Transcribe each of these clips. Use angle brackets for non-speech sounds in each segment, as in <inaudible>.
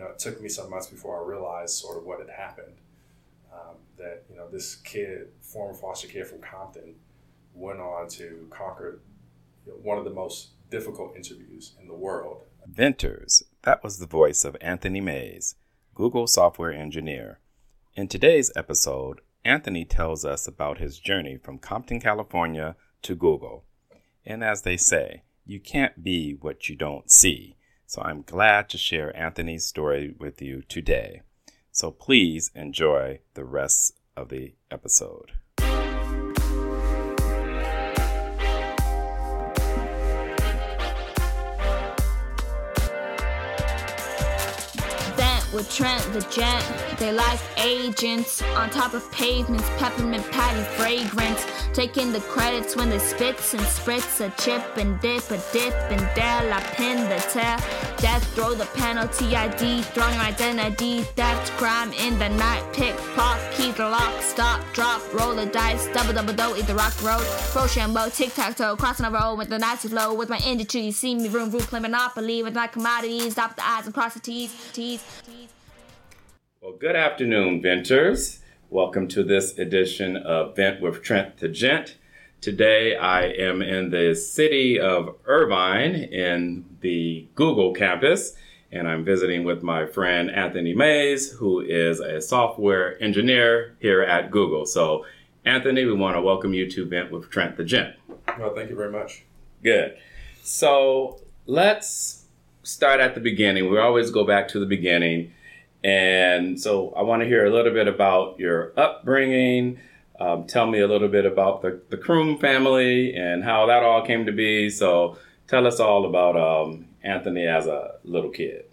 know, it took me some months before I realized sort of what had happened. Um, that you know, this kid, former foster kid from Compton, went on to conquer you know, one of the most difficult interviews in the world. Venters. That was the voice of Anthony Mays, Google software engineer. In today's episode, Anthony tells us about his journey from Compton, California to Google. And as they say, you can't be what you don't see. So I'm glad to share Anthony's story with you today. So please enjoy the rest of the episode. With Trent the Gent. They like agents on top of pavements, peppermint patty fragrance. Taking the credits when they spits and spritz a chip and dip a dip and dare I pin the tail. Death throw the penalty ID, throwing identity. Theft crime in the night, pick pop, key the lock, stop, drop, roll the dice, double double dough, eat the rock road. Rochambeau, tic tac toe, crossing the road with the Nazi flow. With my industry, you see me room, room, play monopoly with my commodities. Stop the eyes and cross the T's, T's. Well, good afternoon, Venters. Welcome to this edition of Vent with Trent the Gent. Today I am in the city of Irvine in the Google campus, and I'm visiting with my friend Anthony Mays, who is a software engineer here at Google. So, Anthony, we want to welcome you to Vent with Trent the Gent. Well, thank you very much. Good. So, let's start at the beginning. We always go back to the beginning and so I want to hear a little bit about your upbringing. Um, tell me a little bit about the, the Croom family and how that all came to be. So tell us all about um, Anthony as a little kid.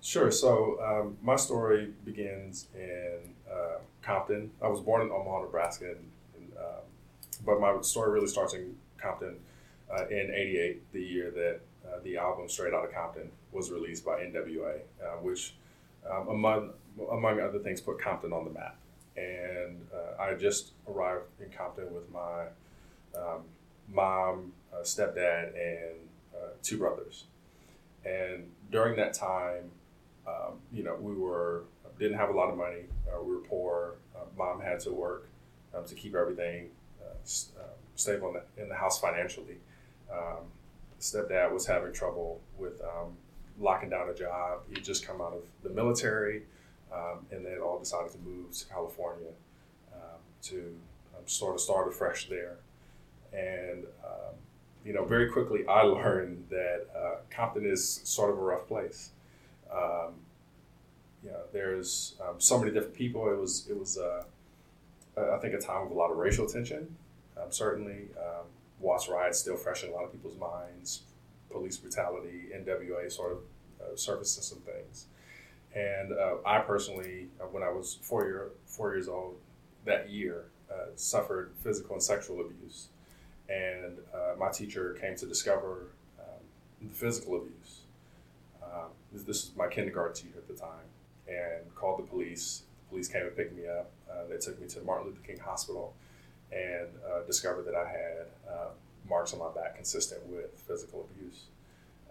Sure. So um, my story begins in uh, Compton. I was born in Omaha, Nebraska, and, and, uh, but my story really starts in Compton uh, in '88, the year that uh, the album Straight Outta Compton was released by NWA, uh, which um, among among other things, put Compton on the map. And uh, I just arrived in Compton with my um, mom, uh, stepdad, and uh, two brothers. And during that time, um, you know, we were didn't have a lot of money. Uh, we were poor. Uh, mom had to work um, to keep everything uh, stable in the, in the, house financially. Um, stepdad was having trouble with um, locking down a job. He'd just come out of the military, um, and they all decided to move to California um, to um, sort of start afresh there. And um, you know, very quickly I <laughs> learned that uh, Compton is sort of a rough place. Um, you know, there's so many different people. It was it was uh, I think a time of a lot of racial tension. certainly, Watts riots still fresh in a lot of people's minds police brutality, NWA sort of uh, surfacing some things. And uh, I personally, uh, when I was four year four years old that year, uh, suffered physical and sexual abuse. And uh, my teacher came to discover um, the physical abuse. Um, this, was my kindergarten teacher at the time, and called the police. The police came and picked me up. They took me to Martin Luther King Hospital and discovered that I had marks on my back consistent with physical abuse.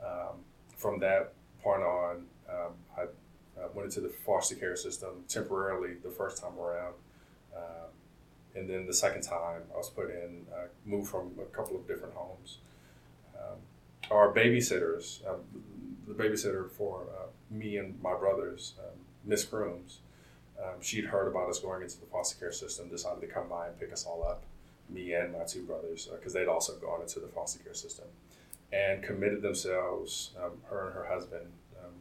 Um, from that point on, um, I uh, went into the foster care system temporarily the first time around. Um, and then the second time, I was put in, uh, moved from a couple of different homes. Um, our babysitters, um, the babysitter for uh, me and my brothers, um, Miss Crooms, she'd heard about us going into the foster care system, decided to come by and pick us all up me and my two brothers, because uh, they'd also gone into the foster care system, and committed themselves, um, her and her husband, um,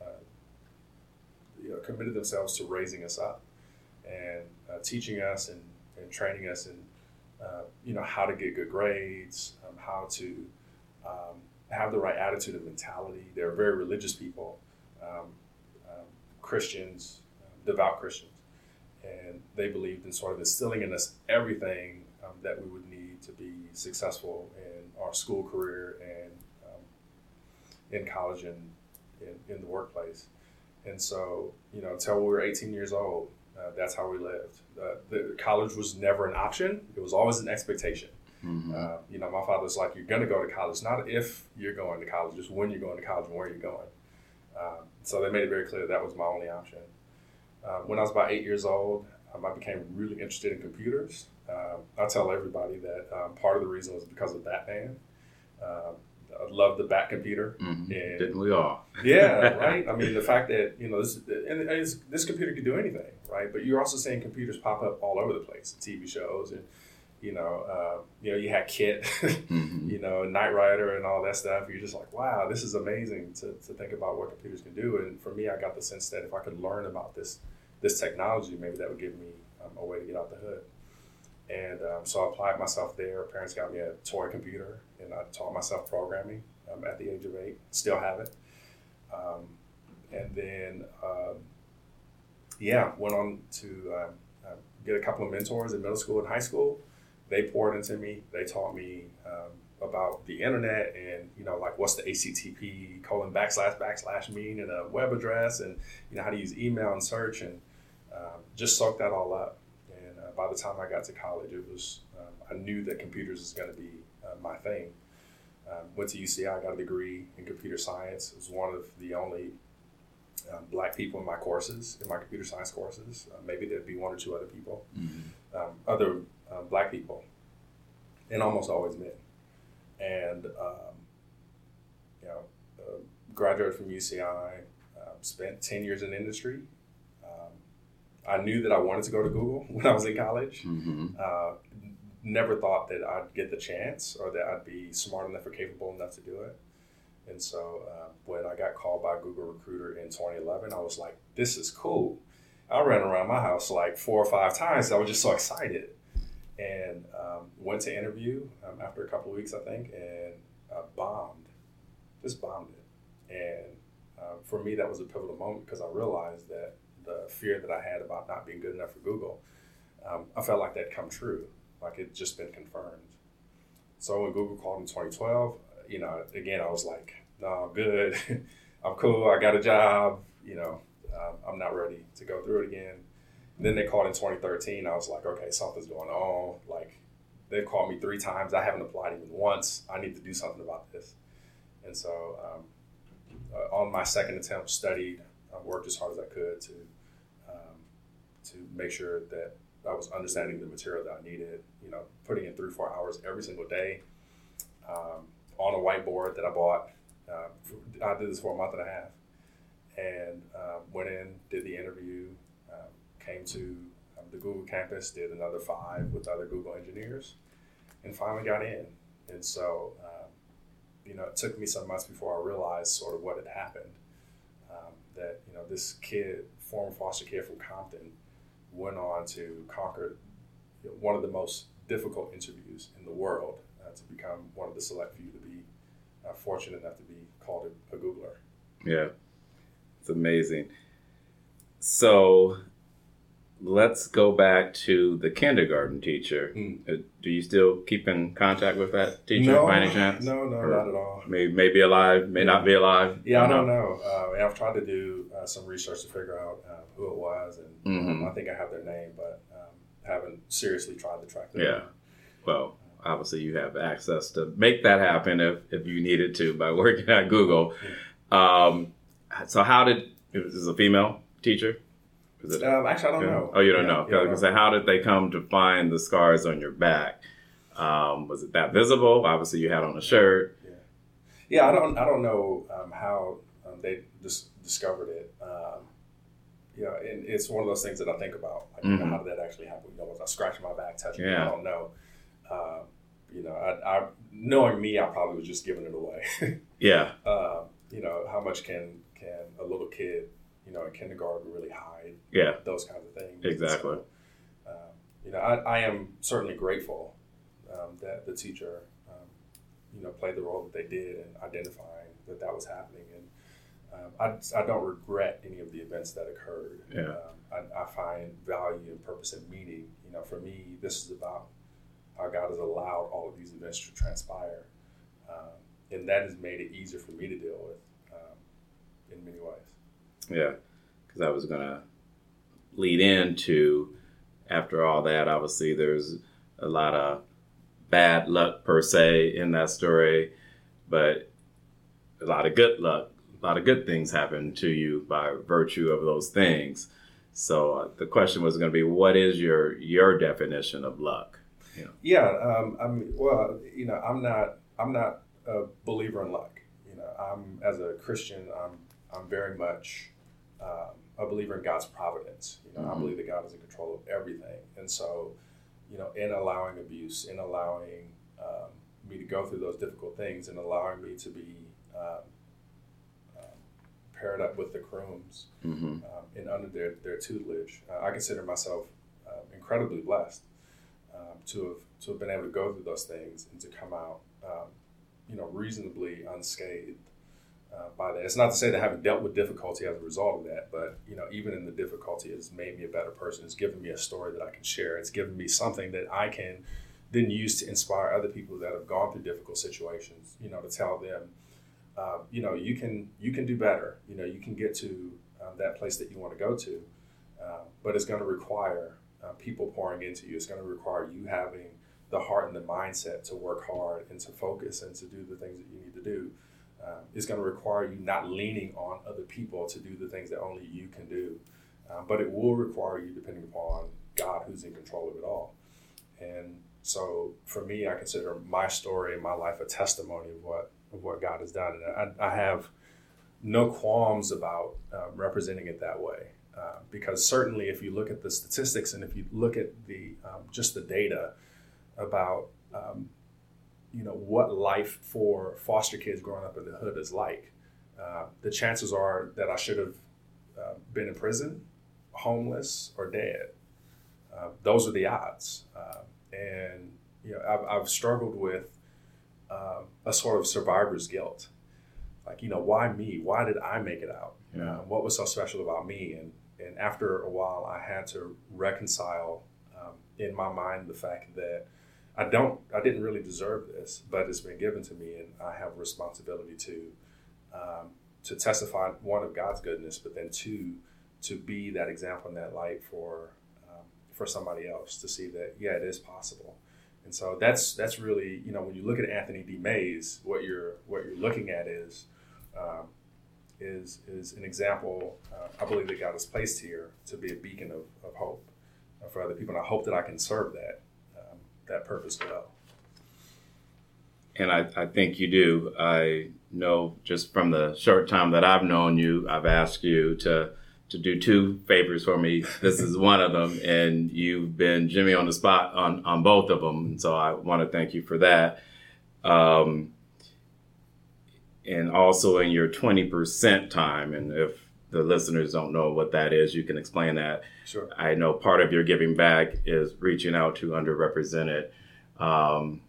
uh, you know, committed themselves to raising us up and uh, teaching us and, and training us in, uh, you know, how to get good grades, um, how to um, have the right attitude and mentality. They're very religious people, um, um, Christians, devout Christians and they believed in sort of instilling in us everything um, that we would need to be successful in our school career and um, in college and in, in, the workplace. And so, you know, until we were 18 years old, uh, that's how we lived. Uh, the college was never an option; it was always an expectation. Mm-hmm. Uh, you know, my father's like, "You're going to go to college, not if you're going to college, just when you're going to college and where you're going." Um, so they made it very clear that was my only option. Uh, when I was about eight years old, um, I became really interested in computers. Um, I tell everybody that um, part of the reason was because of Batman. Um, I love the Bat computer. Mhm. And- Didn't we all? yeah, <laughs> right. I mean, the fact that you know this and this computer could do anything, right? But you're also seeing computers pop up all over the place, TV shows, and you know, uh, you know, you had KITT, <laughs> Mhm. you know, Knight Rider, and all that stuff. You're just like, wow, this is amazing to, to think about what computers can do. And for me, I got the sense that if I could learn about this this technology, maybe that would give me um, a way to get out the hood. And um, so I applied myself there. Parents got me a toy computer, and I taught myself programming um, at the age of eight. Still have it. Um, and then, um, yeah, went on to uh, get a couple of mentors in middle school and high school. They poured into me. They taught me about the internet and you know like what's the HTTP colon backslash backslash mean in a web address and you know how to use email and search and um, just soaked that all up. And uh, by the time I got to college, it was um, I knew that computers is going to be uh, my thing. Um, went to UCI, got a degree in computer science. Was one of the only um, black people in my courses, in my computer science courses. Uh, maybe there'd be one or two other people, Mhm. um, other uh, black people, and almost always men. And um, you know, uh, graduated from UCI, spent ten years in industry. I knew that I wanted to go to Google <laughs> when I was in college Mhm. uh, never thought that I'd get the chance or that I'd be smart enough or capable enough to do it. And so uh, when I got called by Google Recruiter in 2011, I was like, this is cool. I ran around my house like four or five times. I was just so excited. And um, went to interview um, after a couple of weeks, I think, and uh, bombed. Just bombed it. And uh, for me, that was a pivotal moment because I realized that the fear that I had about not being good enough for Google, um, I felt like that come true, like it just been confirmed. So when Google called in 2012, you know, again, I was like, no, I'm good. <laughs> I'm cool. I got a job. You know, um, I'm not ready to go through it again. And then they called in 2013. I was like, okay, something's going on. Like, they've called me three times. I haven't applied even once. I need to do something about this. And so, um, uh, on my second attempt, studied, I worked as hard as I could to um, to make sure that I was understanding the material that I needed. You know, putting in three, four hours every single day um, on a whiteboard that I bought. Uh, I did this for a month and a half, and um, went in, did the interview, um, came to um, the Google campus, did another five with other Google engineers, and finally got in. And so, you know, it took me some months before I realized sort of what had happened. Um, that you know, this kid, former foster care from Compton, went on to conquer one of the most difficult interviews in the world uh, to become one of the select few to be uh, fortunate enough to be called a, a Googler. Yeah, it's amazing. So let's go back to the kindergarten teacher. Mm. Uh, Do you still keep in contact with that teacher no, by any chance? No, no, Or not at all. May, may be alive, may not be alive. Yeah, I don't know. Uh, and I've tried to do uh, some research to figure out uh, who it was, and um, Mhm. I think I have their name, but um, haven't seriously tried to track them. Yeah. Well, obviously you have access to make that happen if, if you needed to by <laughs> working at Google. Um, so how did, is this a female teacher? Is it, Um, actually, I don't know. Oh, you don't Yeah, know. yeah, I I don't was gonna say, how did they come to find the scars on your back? Um, was it that visible? Obviously, you had on a shirt. Yeah, I don't. I don't know um, how um, they dis- discovered it. Um, you know, and it's one of those things that I think about. Like, you know, Mhm. how did that actually happen? You know, was I scratching my back, touching it? Yeah. I don't know. Um, you know, I, I knowing me, I probably was just giving it away. <laughs> Yeah, um, you know, how much can can a little kid, you know, in kindergarten really hide yeah, those kinds of things? Exactly. So, um, you know, I, I am certainly grateful um, that the teacher, um, you know, played the role that they did in identifying that that was happening. And um, I, I don't regret any of the events that occurred. Yeah. Um, I, I find value and purpose and meaning. You know, for me, this is about how God has allowed all of these events to transpire. Um, and that has made it easier for me to deal with um, in many ways. Yeah. Because I was gonna lead into after all that. Obviously, there's a lot of bad luck per se in that story, but a lot of good luck a lot of good things happen to you by virtue of those things. So uh, the question was going to be, what is your your definition of luck? Yeah, yeah um, I well, you know, I'm not I'm not a believer in luck. You know, I'm as a Christian, I'm I'm very much um, a believer in God's providence. You know, mm-hmm. I believe that God is in control of everything, and so, you know, in allowing abuse, in allowing um, me to go through those difficult things, and allowing me to be um, um paired up with the Crooms mm-hmm. Um, and under their their tutelage, uh, I consider myself uh, incredibly blessed um, to have to have been able to go through those things and to come out, you know, reasonably unscathed uh, by that. It's not to say that I haven't dealt with difficulty as a result of that, but you know, even in the difficulty, it's made me a better person. It's given me a story that I can share. It's given me something that I can then use to inspire other people that have gone through difficult situations. You know, to tell them, uh, you know, you can you can do better. You know, you can get to uh, that place that you want to go to, uh, but it's going to require uh, people pouring into you. It's going to require you having the heart and the mindset to work hard and to focus and to do the things that you need to do um, it's going to require you not leaning on other people to do the things that only you can do. Um, but it will require you depending upon God who's in control of it all. And so for me, I consider my story and my life a testimony of what of what God has done. And I, I have no qualms about um, representing it that way. Uh, because certainly, if you look at the statistics and if you look at the um, just the data about um, you know what life for foster kids growing up in the hood is like. Uh, the chances are that I should have uh, been in prison, homeless, or dead. Uh, those are the odds, uh, and you know I've, I've struggled with um, a sort of survivor's guilt. Like you know why me? Why did I make it out? Yeah. Uh, what was so special about me? And and after a while, I had to reconcile um, in my mind the fact that I don't, I didn't really deserve this, but it's been given to me, and I have responsibility to, um, to testify one of God's goodness, but then two, to be that example and that light for, um, for somebody else to see that yeah, it is possible. And so that's that's really you know when you look at Anthony D. Mays, what you're what you're looking at is um, is is an example. Uh, I believe that God has placed here to be a beacon of, of hope for other people, and I hope that I can serve that that purpose well. And I, I think you do. I know just from the short time that I've known you, I've asked you to to do two favors for me. <laughs> This is one of them, and you've been Jimmy on the spot on on both of them. And So I want to thank you for that. Um, and also in your twenty percent time, and if the listeners don't know what that is, you can explain that. Sure. I know part of your giving back is reaching out to underrepresented um,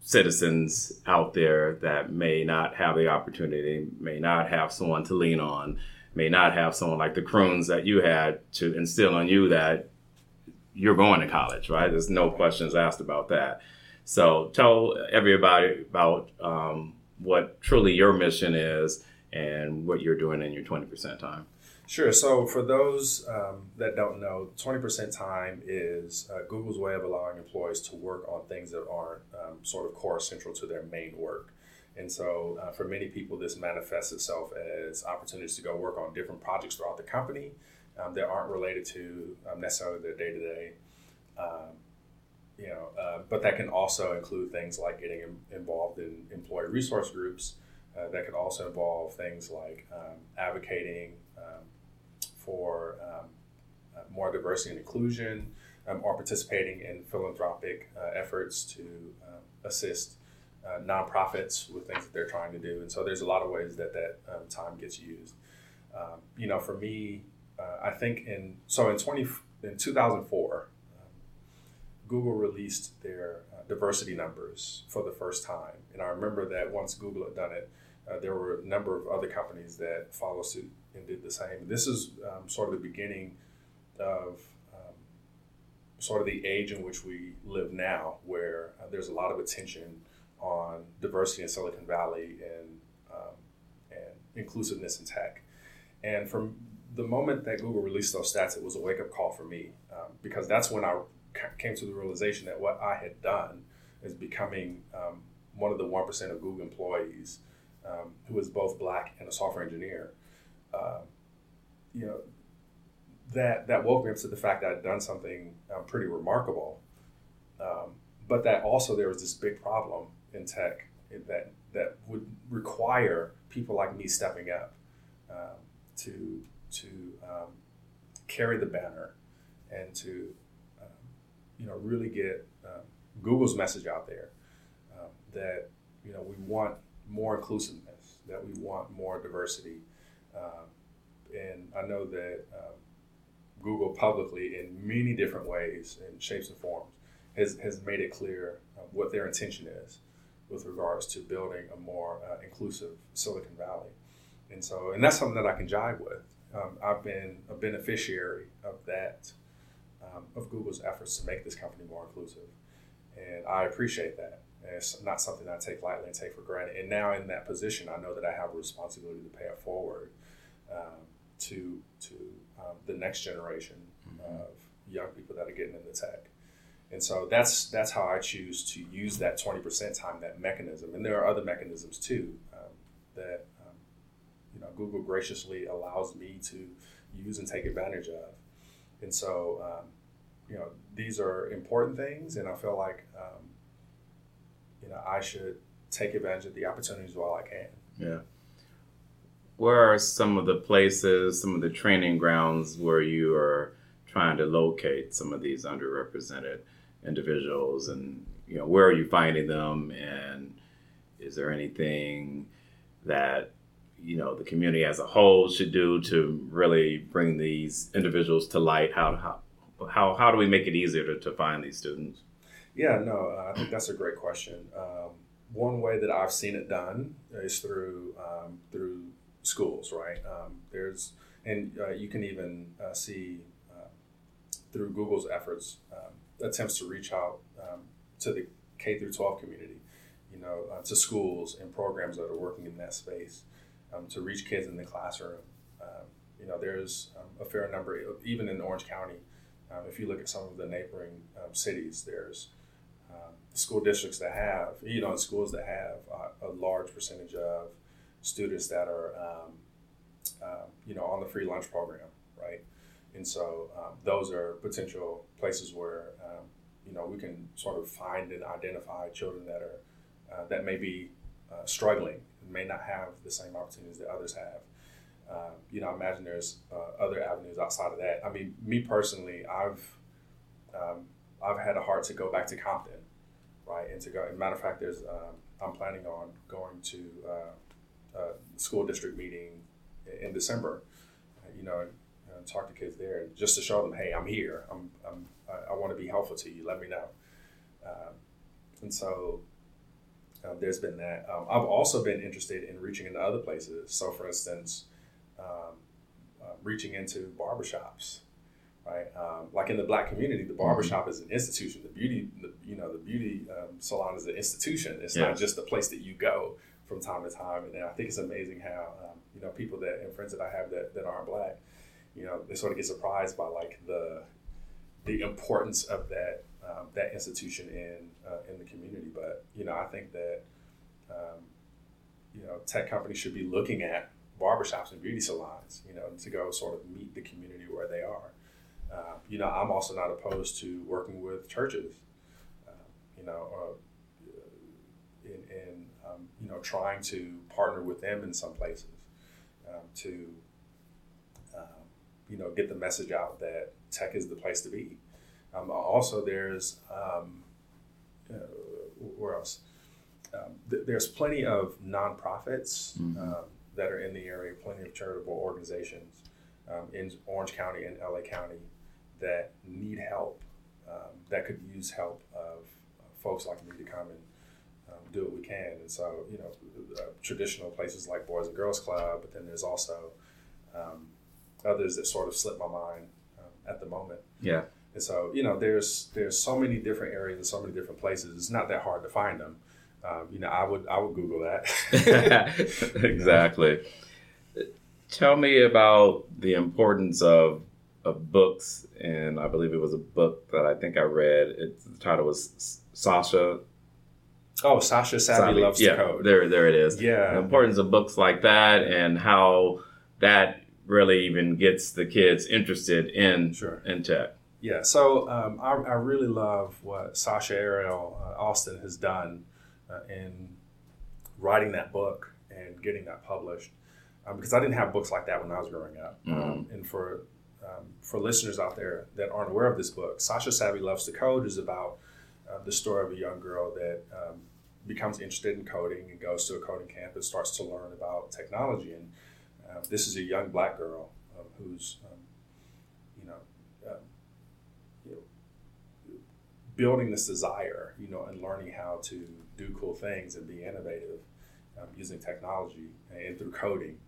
citizens out there that may not have the opportunity, may not have someone to lean on, may not have someone like the Crooms that you had to instill in you that you're going to college, right? There's no questions asked about that. So tell everybody about um, what truly your mission is and what you're doing in your 20% time. Sure. So, for those um, that don't know, 20% time is uh, Google's way of allowing employees to work on things that aren't um, sort of core central to their main work. And so, uh, for many people, this manifests itself as opportunities to go work on different projects throughout the company um, that aren't related to um, necessarily their day to day. You know, uh, but that can also include things like getting involved in employee resource groups uh, that could also involve things like um, advocating um, for um, uh, more diversity and inclusion, um, or participating in philanthropic uh, efforts to um, assist uh, nonprofits with things that they're trying to do. And so there's a lot of ways that that um, time gets used. you know, for me, uh, I think in so in 20 in 2004. Google released their uh, diversity numbers for the first time. And I remember that once Google had done it, uh, there were a number of other companies that followed suit and did the same. This is um, sort of the beginning of um, sort of the age in which we live now, where uh, there's a lot of attention on diversity in Silicon Valley and um, and inclusiveness in tech. And from the moment that Google released those stats, it was a wake up call for me um, because that's when I came to the realization that what I had done is becoming um, one of the one percent of Google employees um, who is both black and a software engineer. Um, you know, that that woke me up to the fact that I'd done something um, pretty remarkable, um, but that also there was this big problem in tech that that would require people like me stepping up um, to to um, carry the banner and to you know really get Google's message out there that you know we want more inclusiveness, that we want more diversity, um, and I know that Google publicly in many different ways and shapes and forms has, has made it clear uh, what their intention is with regards to building a more uh, inclusive Silicon Valley. And so, and that's something that I can jive with. Um, I've been a beneficiary of that, um, of Google's efforts to make this company more inclusive. And I appreciate that. And it's not something I take lightly and take for granted. And now in that position, I know that I have a responsibility to pay it forward um, to, to um, the next generation mm-hmm. of young people that are getting into tech. And so that's that's how I choose to use that 20% time, that mechanism. And there are other mechanisms too um, that um, you know Google graciously allows me to use and take advantage of. And so um, you know these are important things, and I feel like um, you know I should take advantage of the opportunities while I can. Yeah. Where are some of the places, some of the training grounds where you are trying to locate some of these underrepresented individuals and you know where are you finding them and is there anything that you know the community as a whole should do to really bring these individuals to light how how how, how do we make it easier to, to find these students yeah no uh, i think that's a great question um, one way that i've seen it done is through um, through schools right um, there's and uh, you can even uh, see uh, through google's efforts um, attempts to reach out um, to the K through 12 community, you know, uh, to schools and programs that are working in that space, um, to reach kids in the classroom. You know, there's a fair number, even in Orange County. Um, if you look at some of the neighboring um, cities, there's school districts that have, you know, schools that have uh, a large percentage of students that are, you know, on the free lunch program, right? And so um, those are potential places where um, you know we can sort of find and identify children that are uh, that may be uh, struggling and may not have the same opportunities that others have. Um, you know, I imagine there's uh, other avenues outside of that. I mean, me personally, I've um, I've had a heart to go back to Compton, As a matter of fact, there's um, I'm planning on going to uh, school district meeting in December. you know, and talk to kids there just to show them, hey, I'm here. I'm, I'm I, I want to be helpful to you. Let me know. Um, and so uh, there's been that. Um, I've also been interested in reaching into other places. So, for instance, um, uh, reaching into barbershops, right? Um, like in the black community, the barbershop mm-hmm. is an institution. The beauty, the, you know, the beauty um, salon is an institution. It's not just a place that you go from time to time. And I think it's amazing how, um, you know, people that and friends that I have that, that aren't black, you know, they sort of get surprised by like the the importance of that um, that institution in uh, in the community. But you know, I think that um, you know tech companies should be looking at barbershops and beauty salons, you know, to go sort of meet the community where they are. Uh, you know, I'm also not opposed to working with churches. Uh, you know, uh, in, in um, you know trying to partner with them in some places um, to you know get the message out that tech is the place to be. Um, also, there's um, uh, where else? Um, th- there's plenty of nonprofits mm-hmm. Um, that are in the area, plenty of charitable organizations um, in Orange County and LA County that need help, um, that could use help of uh, folks like me to come and do what we can. And so, you know, uh, traditional places like Boys and Girls Club, but then there's also um, others that sort of slip my mind um, at the moment. Yeah. And so, you know, there's there's so many different areas and so many different places. It's not that hard to find them. Um, you know, I would I would Google that. <laughs> exactly. Tell me about the importance of of books, and I believe it was a book that I think I read. It, the title was Sasha Oh, Sasha Savvy, loves yeah, to code. There, there it is. Yeah. The importance of books like that and how that really even gets the kids interested in Sure. in tech. Yeah, so um, I, I really love what Sasha Ariel uh, Alston has done uh, in writing that book and getting that published. Um, because I didn't have books like that when I was growing up. Um, and for um, for listeners out there that aren't aware of this book, Sasha Savvy Loves to Code is about uh, the story of a young girl that um, becomes interested in coding and goes to a coding camp and starts to learn about technology. And um, this is a young black girl um, who's, um, you know, um, you know, building this desire, you know, and learning how to do cool things and be innovative using technology and through coding.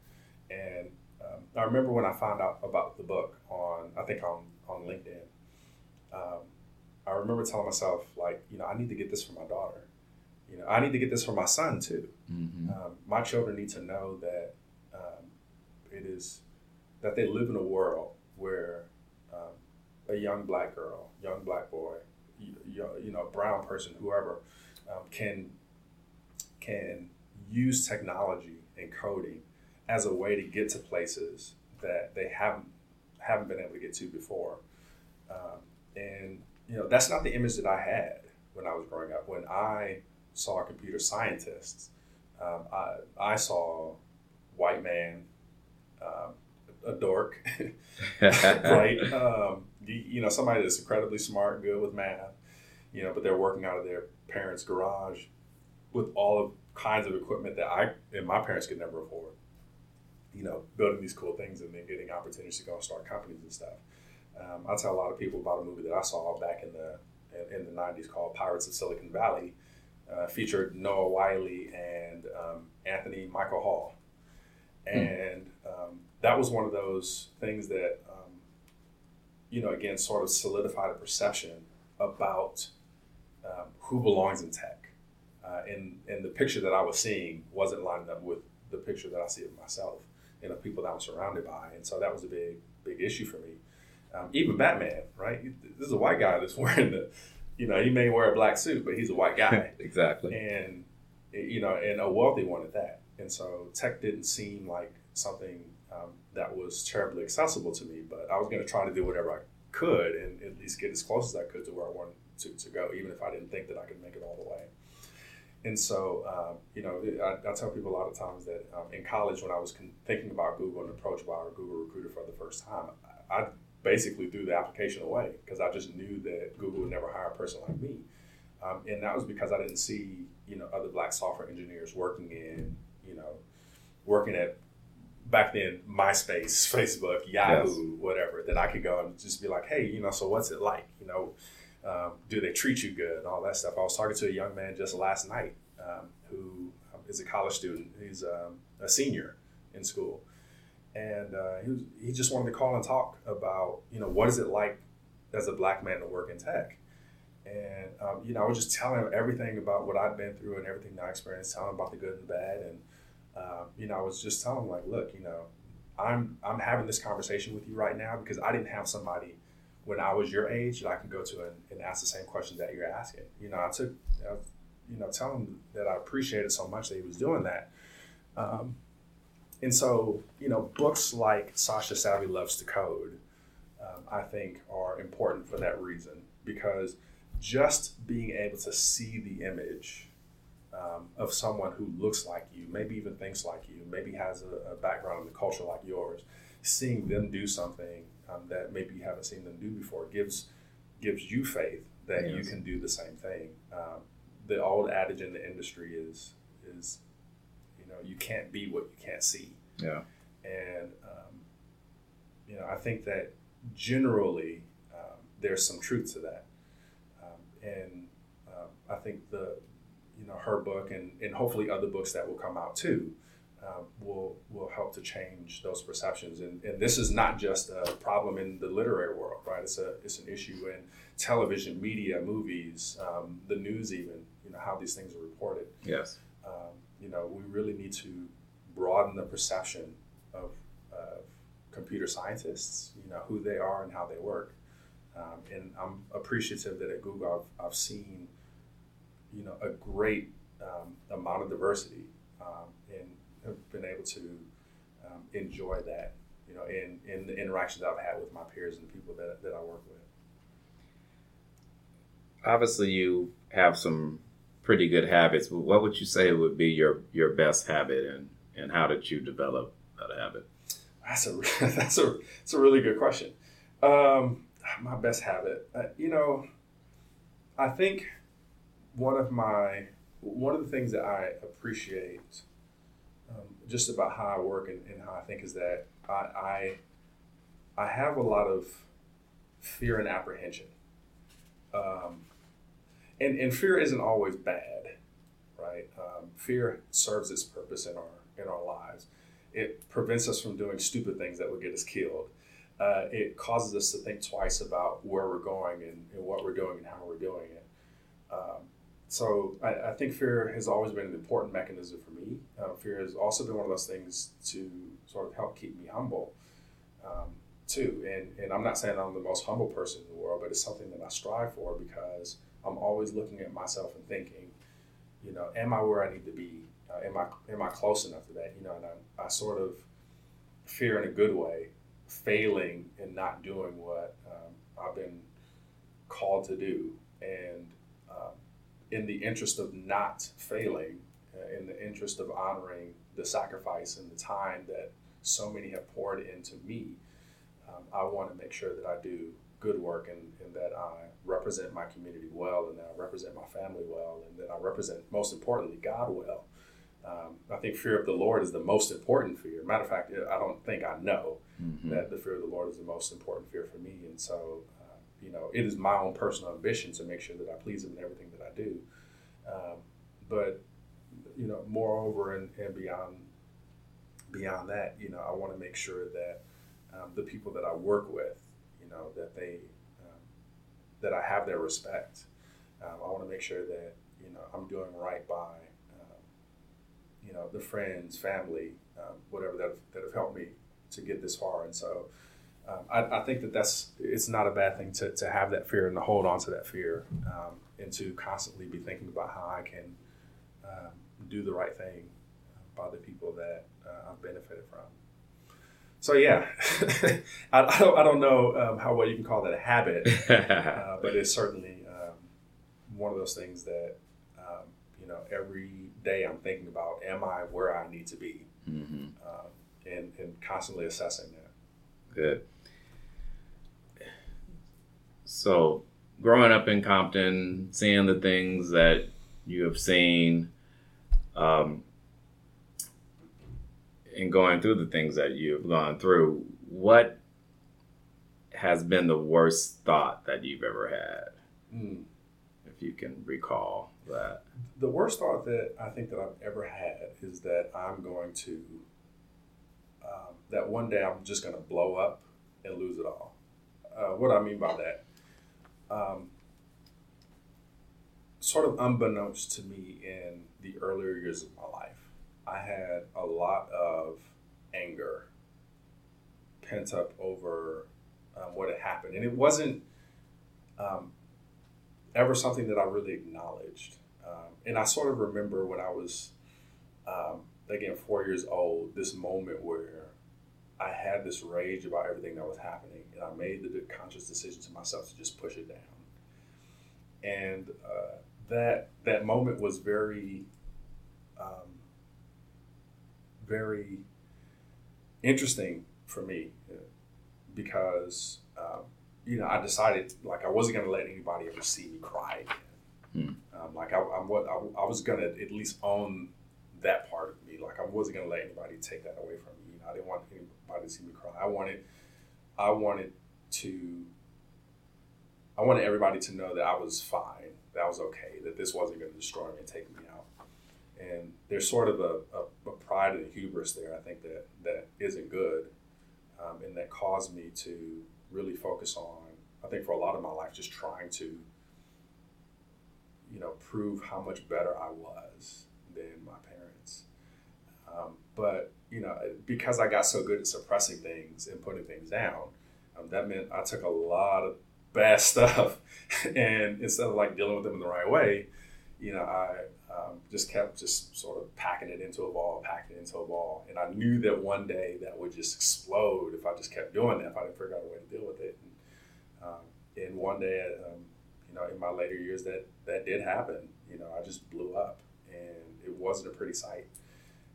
And um, I remember when I found out about the book on, I think on, on LinkedIn, um, I remember telling myself, like, you know, I need to get this for my daughter. You know, I need to get this for my son too. Mm-hmm. Um, my children need to know that um, it is that they live in a world where um, a young black girl, young black boy, you, you, know, brown person, whoever, um, can can use technology and coding as a way to get to places that they haven't haven't been able to get to before. Um, and you know, that's not the image that I had when I was growing up. When I saw computer scientists, um, I, I saw white man, um, a dork, <laughs> right? <laughs> Um, you, you know, somebody that's incredibly smart, good with math, you know, but they're working out of their parents' garage with all of kinds of equipment that I and my parents could never afford. You know, building these cool things and then getting opportunities to go and start companies and stuff. Um, I tell a lot of people about a movie that I saw back in the in, the '90s called Pirates of Silicon Valley, uh, featured Noah Wyle and um, Anthony Michael Hall, and um, that was one of those things that um, you know again sort of solidified a perception about um, who belongs in tech, uh, and and the picture that I was seeing wasn't lining up with the picture that I see of myself and the people that I'm surrounded by, and so that was a big big issue for me. Um, even Batman, right? This is a white guy that's <laughs> wearing the, you know, he may wear a black suit, but he's a white guy, <laughs> exactly. and you know, and a wealthy one at that. And so tech didn't seem like something um, that was terribly accessible to me, but I was going to try to do whatever I could and at least get as close as I could to where I wanted to, to go, even if I didn't think that I could make it all the way. And so, um, you know, I, I, tell people a lot of times that um, in college, when I was con- thinking about Google and approached by a Google recruiter for the first time, I, I basically threw the application away because I just knew that Google would never hire a person like me. Um, and that was because I didn't see, you know, other black software engineers working in, you know, working at back then MySpace, <laughs> Facebook, Yahoo, Yes. whatever, that I could go and just be like, hey, you know, so what's it like? You know, um, do they treat you good all that stuff? I was talking to a young man just last night um, who um, a college student. He's um, a senior in school, and uh, he was, he just wanted to call and talk about you know what is it like as a black man to work in tech. And um, you know, I was just telling him everything about what I'd been through and everything that I experienced, telling him about the good and the bad, and um, you know, I was just telling him like, look, you know, I'm I'm having this conversation with you right now because I didn't have somebody when I was your age that I can go to and, and ask the same questions that you're asking. You know, I took, I, you know, tell him that I appreciated so much that he was doing that. Um, and so, you know, books like Sasha Savvy Loves to Code, um, I think, are important for that reason because just being able to see the image um, of someone who looks like you, maybe even thinks like you, maybe has a, a background in the culture like yours, seeing them do something um, that maybe you haven't seen them do before gives gives you faith that you can do the same thing. Um, the old adage in the industry is is you know you can't be what you can't see, Yeah. and um, you know I think that generally um, there's some truth to that, um, and um, I think the you know her book and, and hopefully other books that will come out too um, will will help to change those perceptions. And, and this is not just a problem in the literary world right? It's a it's an issue in television media movies um, the news even you know how these things are reported. Yes. um, you know we really need to broaden the perception of, of computer scientists you know who they are and how they work. Um, and I'm appreciative that at Google I've, I've seen you know, a great um, amount of diversity, um, and have been able to um, enjoy that, you know, in, in the interactions I've had with my peers and the people that, that I work with. Obviously, you have some pretty good habits. What would you say would be your, your best habit, and, and how did you develop that habit? That's a <laughs> that's a that's a really good question. Um, my best habit, uh, you know, I think one of my one of the things that I appreciate just about how I work and, and, how I think is that I, I, I have a lot of fear and apprehension, um, and and fear isn't always bad, right? Um, fear serves its purpose in our in our lives. It prevents us from doing stupid things that would get us killed. Uh, it causes us to think twice about where we're going and, and, what we're doing and how we're doing it. Um, so I, I, think fear has always been an important mechanism for me. Uh, fear has also been one of those things to sort of help keep me humble um, too. And, and I'm not saying I'm the most humble person in the world, but it's something that I strive for because I'm always looking at myself and thinking, you know, am I where I need to be? Uh, am I am I close enough to that? You know, and I, I sort of fear in a good way, failing and not doing what um, I've been called to do, and um, in the interest of not failing, uh, in the interest of honoring the sacrifice and the time that so many have poured into me, um, I want to make sure that I do good work and, and, that I represent my community well and that I represent my family well and that I represent, most importantly, God well. Um, I think fear of the Lord is the most important fear. Matter of fact, I don't think I know mm-hmm. that the fear of the Lord is the most important fear for me. And so, you know, it is my own personal ambition to make sure that I please Him in everything that I do. Um, but, you know, moreover and, and beyond beyond that, you know, I want to make sure that um, the people that I work with, you know, that they um, that I have their respect. Um, I want to make sure that you know I'm doing right by you know the friends, family, um, whatever that that have helped me to get this far. And so um, I, I, think that that's it's not a bad thing to, to have that fear and to hold on to that fear um, and to constantly be thinking about how I can um, do the right thing by the people that uh, I've benefited from. So yeah, <laughs> I, I, don't I don't know um, how well you can call that a habit, <laughs> uh, but it's certainly um, one of those things that you know every day I'm thinking about, am I where I need to be? Mm-hmm. Um, and, and constantly assessing that. Good. So, growing up in Compton, seeing the things that you have seen, um, and going through the things that you've gone through, what has been the worst thought that you've ever had? Mm. If you can recall that the worst thought that I think that I've ever had is that I'm going to um, that one day I'm just going to blow up and lose it all. Uh, what I mean by that, um, sort of unbeknownst to me in the earlier years of my life, I had a lot of anger pent up over um, what had happened, and it wasn't um, ever something that I really acknowledged. Um, and I sort of remember when I was, um, again, four years old, this moment where I had this rage about everything that was happening, and I made the conscious decision to myself to just push it down. And uh, that that moment was very, um, very interesting for me because um, you know I decided like I wasn't going to let anybody ever see me cry again. Hmm. Um, like I, what I, I, was gonna at least own that part of me. Like I wasn't gonna let anybody take that away from me. I didn't want anybody to see me cry. I wanted, I wanted to, I wanted everybody to know that I was fine, that I was okay, that this wasn't gonna destroy me and take me out. And there's sort of a, a, a pride and a hubris there. I think that that isn't good, um, and that caused me to really focus on. I think for a lot of my life, just trying to you know, prove how much better I was than my parents. Um, but you know, because I got so good at suppressing things and putting things down, um, that meant I took a lot of bad <laughs> stuff, and instead of like dealing with them in the right way, you know, I um, just kept just sort of packing it into a ball, packing it into a ball, and I knew that one day that would just explode if I just kept doing that. If I didn't figure out a way to deal with it. And, um, and one day, um, you know, in my later years, that that did happen. You know, I just blew up, and it wasn't a pretty sight.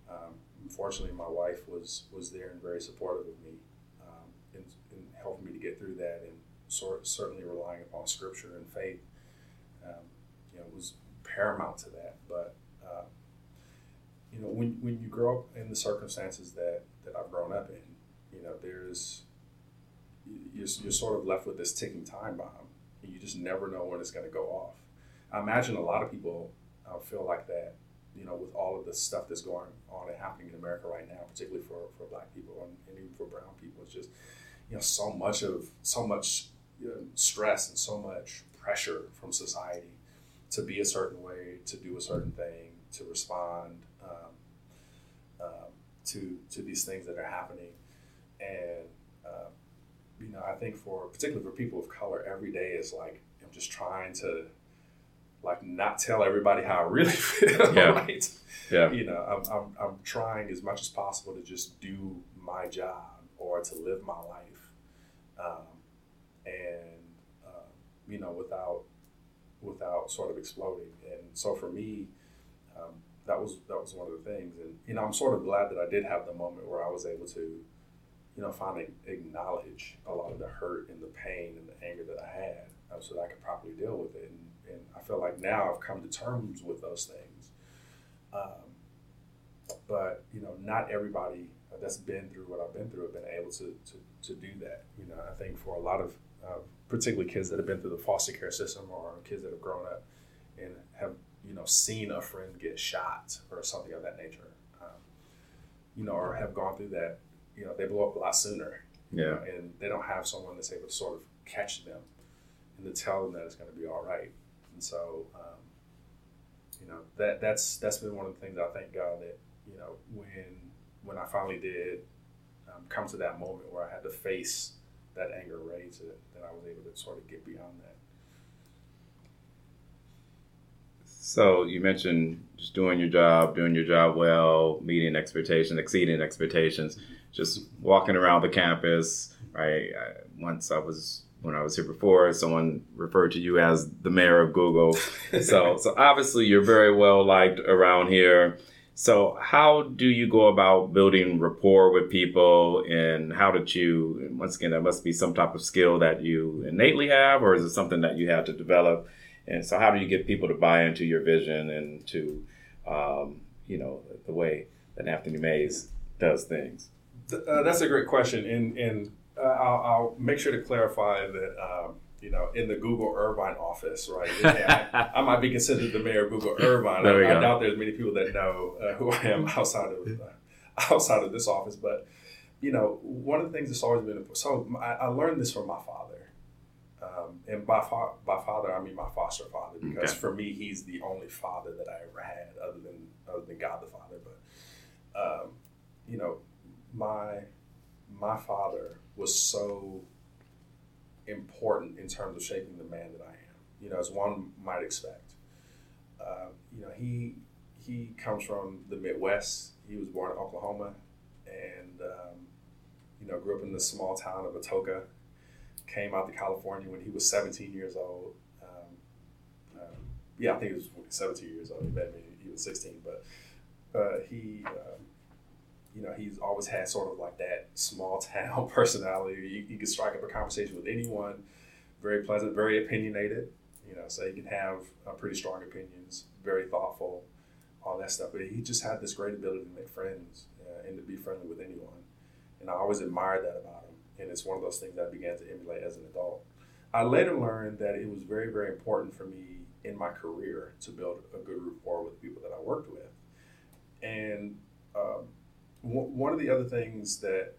Um, unfortunately, my wife was was there and very supportive of me um, in, in helping me to get through that, and sort certainly relying upon scripture and faith. Um, you know, was paramount to that. But uh, you know, when when you grow up in the circumstances that that I've grown up in, you know, there's you're, you're sort of left with this ticking time bomb. And you just never know when it's going to go off. I imagine a lot of people uh, feel like that, you know, with all of the stuff that's going on and happening in America right now, particularly for, for black people and, and even for brown people. It's just, you know, so much of, so much you know, stress and so much pressure from society to be a certain way, to do a certain thing, to respond um, um, to to these things that are happening, and uh, you know, I think for particularly for people of color, every day is like I'm just trying to like not tell everybody how I really <laughs> feel. Yeah. right? Yeah. You know, I'm, I'm I'm trying as much as possible to just do my job or to live my life, um, and uh, you know, without without sort of exploding. And so for me, um, that was that was one of the things. And you know, I'm sort of glad that I did have the moment where I was able to, you know, finally acknowledge a lot of the hurt and the pain and the anger that I had, um, so that I could properly deal with it. And, and I feel like now I've come to terms with those things. Um, but you know, not everybody that's been through what I've been through have been able to to, to do that. You know, I think for a lot of uh, particularly kids that have been through the foster care system or kids that have grown up and have you know seen a friend get shot or something of that nature um, you know or have gone through that you know they blow up a lot sooner you Yeah. know, and they don't have someone that's able to sort of catch them and to tell them that it's going to be all right and so um, you know that that's that's been one of the things I thank God that you know when when I finally did um, come to that moment where I had to face that anger rage that, that I was able to sort of get beyond that. So you mentioned just doing your job, doing your job well, meeting expectations, exceeding expectations, just walking around the campus. Right. I, once I was when I was here before, someone referred to you as the mayor of Google. <laughs> so so obviously you're very well liked around here. So how do you go about building rapport with people, and how did you? Once again, that must be some type of skill that you innately have, or is it something that you had to develop? And so, how do you get people to buy into your vision and to, um, you know, the way that Anthony Mays does things? Uh, that's a great question, and and uh, I'll, I'll make sure to clarify that um, you know in the Google Irvine office, right? I, I might be considered the mayor of Google Irvine. There we I, I doubt there's many people that know uh, who I am outside of uh, outside of this office, but you know one of the things that's always been important. so I, I learned this from my father. Um, and by, fa- by father, I mean my foster father, because Okay. for me, he's the only father that I ever had, other than other than God the Father. But um, you know, my my father was so important in terms of shaping the man that I am. You know, as one might expect. Uh, you know, he he comes from the Midwest. He was born in Oklahoma, and um, you know, grew up in the small town of Atoka. Came out to California when he was 17 years old. Um, um, yeah, I think he was 17 years old. He met me. He was 16, but uh, he. You know, he's always had sort of like that small town <laughs> personality. You, you can strike up a conversation with anyone. Very pleasant, very opinionated. You know, so he can have uh, pretty strong opinions. Very thoughtful, all that stuff. But he just had this great ability to make friends uh, and to be friendly with anyone. And I always admired that about him. And it's one of those things I began to emulate as an adult. I later learned that it was very, very important for me in my career to build a good rapport with people that I worked with. And um, one of the other things that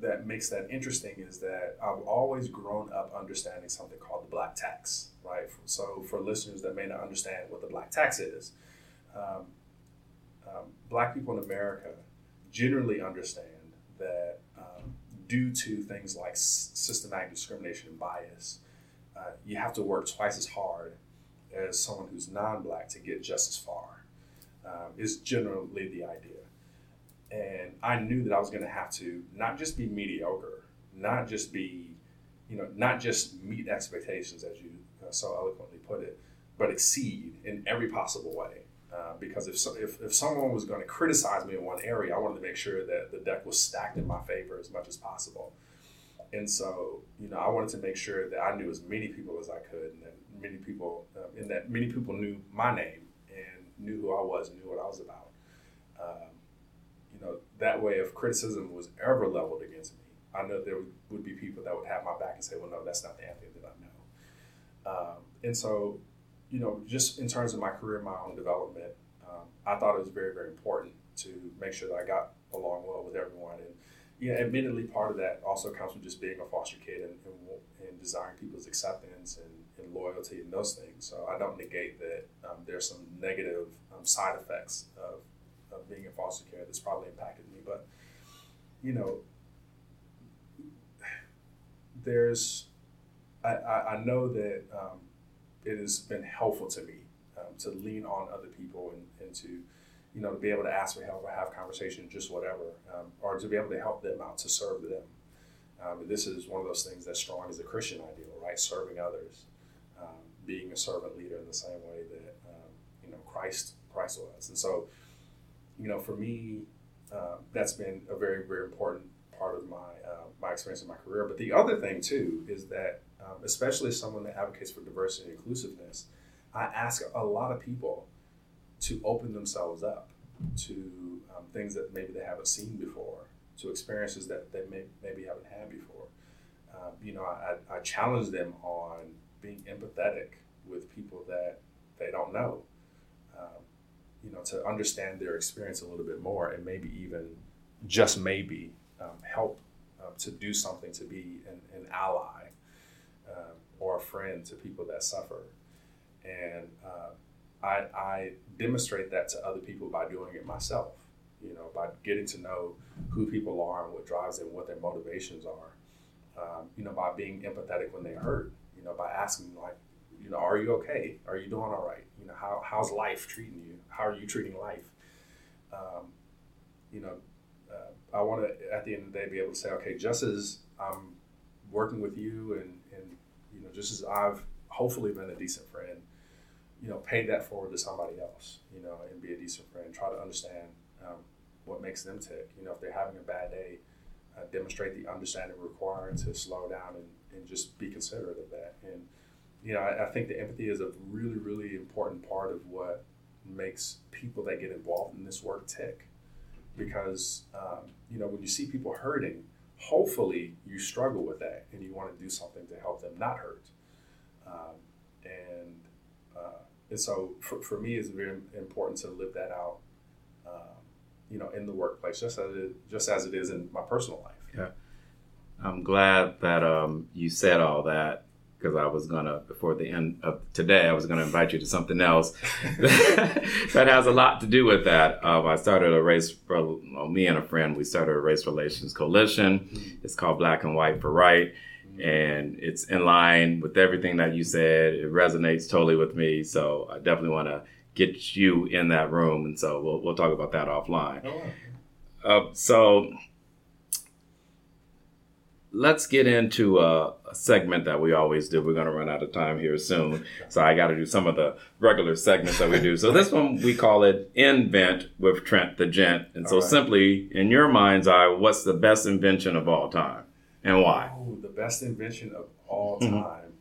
that makes that interesting is that I've always grown up understanding something called the black tax, right? So for listeners that may not understand what the black tax is, um, um, black people in America generally understand that um, due to things like systematic discrimination and bias, uh, you have to work twice as hard as someone who's non-black to get just as far. Um, is generally the idea, and I knew that I was going to have to not just be mediocre, not just be, you know, not just meet expectations as you uh, so eloquently put it, but exceed in every possible way. Uh, because if, so, if, if someone was going to criticize me in one area, I wanted to make sure that the deck was stacked in my favor as much as possible. And so, you know, I wanted to make sure that I knew as many people as I could, and that many people, uh, and that many people knew my name and knew who I was and knew what I was about. Know, that way, if criticism was ever leveled against me, I know there would, be people that would have my back and say, "Well, no, that's not the Anthony that I know." Um, and so, you know, just in terms of my career, my own development, um, I thought it was very, very important to make sure that I got along well with everyone. And yeah, admittedly, part of that also comes from just being a foster kid and, and, and desiring people's acceptance and, and, loyalty and those things. So I don't negate that um, there's some negative um, side effects of, of being in foster care that's probably impacted me. But, you know, there's, I, I, I know that um, it has been helpful to me um, to lean on other people and, and to, you know, to be able to ask for help or have conversation, just whatever, um, or to be able to help them out, to serve them. Um, this is one of those things that's strong as a Christian ideal, right? Serving others, um, being a servant leader in the same way that um, you know Christ Christ was. And so, you know, for me, uh, that's been a very very important part of my uh, my experience in my career. But the other thing too is that, um, especially as someone that advocates for diversity and inclusiveness, I ask a lot of people to open themselves up to um, things that maybe they haven't seen before, to experiences that they may, maybe haven't had before. Um, you know, I, I challenge them on being empathetic with people that they don't know. You know, to understand their experience a little bit more, and maybe even just maybe um, help uh, to do something to be an, an ally um, or a friend to people that suffer. And uh, I, I demonstrate that to other people by doing it myself, you know, by getting to know who people are and what drives them, what their motivations are, um, you know, by being empathetic when they hurt, you know, by asking like, you know, are you okay? Are you doing all right? You know, how, how's life treating you? How are you treating life? Um, you know, uh, I want to, at the end of the day, be able to say, okay, just as I'm working with you and, and, you know, just as I've hopefully been a decent friend, you know, pay that forward to somebody else, you know, and be a decent friend. Try to understand um, what makes them tick. You know, if they're having a bad day, uh, demonstrate the understanding required to slow down and, and just be considerate of that. And, you know, I, I think the empathy is a really, really important part of what makes people that get involved in this work tick. Because, um, you know, when you see people hurting, hopefully you struggle with that and you want to do something to help them not hurt. Um, and uh, and so for, for me, it's very important to live that out, um, you know, in the workplace, just as it, just as it is in my personal life. Yeah, I'm glad that um, you said all that because I was gonna before the end of today, I was gonna invite you to something else <laughs> <laughs> that has a lot to do with that. Um, I started a race, well, me and a friend, we started a race relations coalition. Mm-hmm. It's called Black and White for Right and it's in line with everything that you said. It resonates totally with me. So I definitely want to get you in that room, and so we'll we'll talk about that offline. Oh. Uh, so let's get into a, a, segment that we always do. We're going to run out of time here soon, so I got to do some of the regular segments that we do. So this one we call it Invent with Trent the Gent, and so right. simply in your mind's eye, what's the best invention of all time? and why? Oh, the best invention of all mm-hmm. time.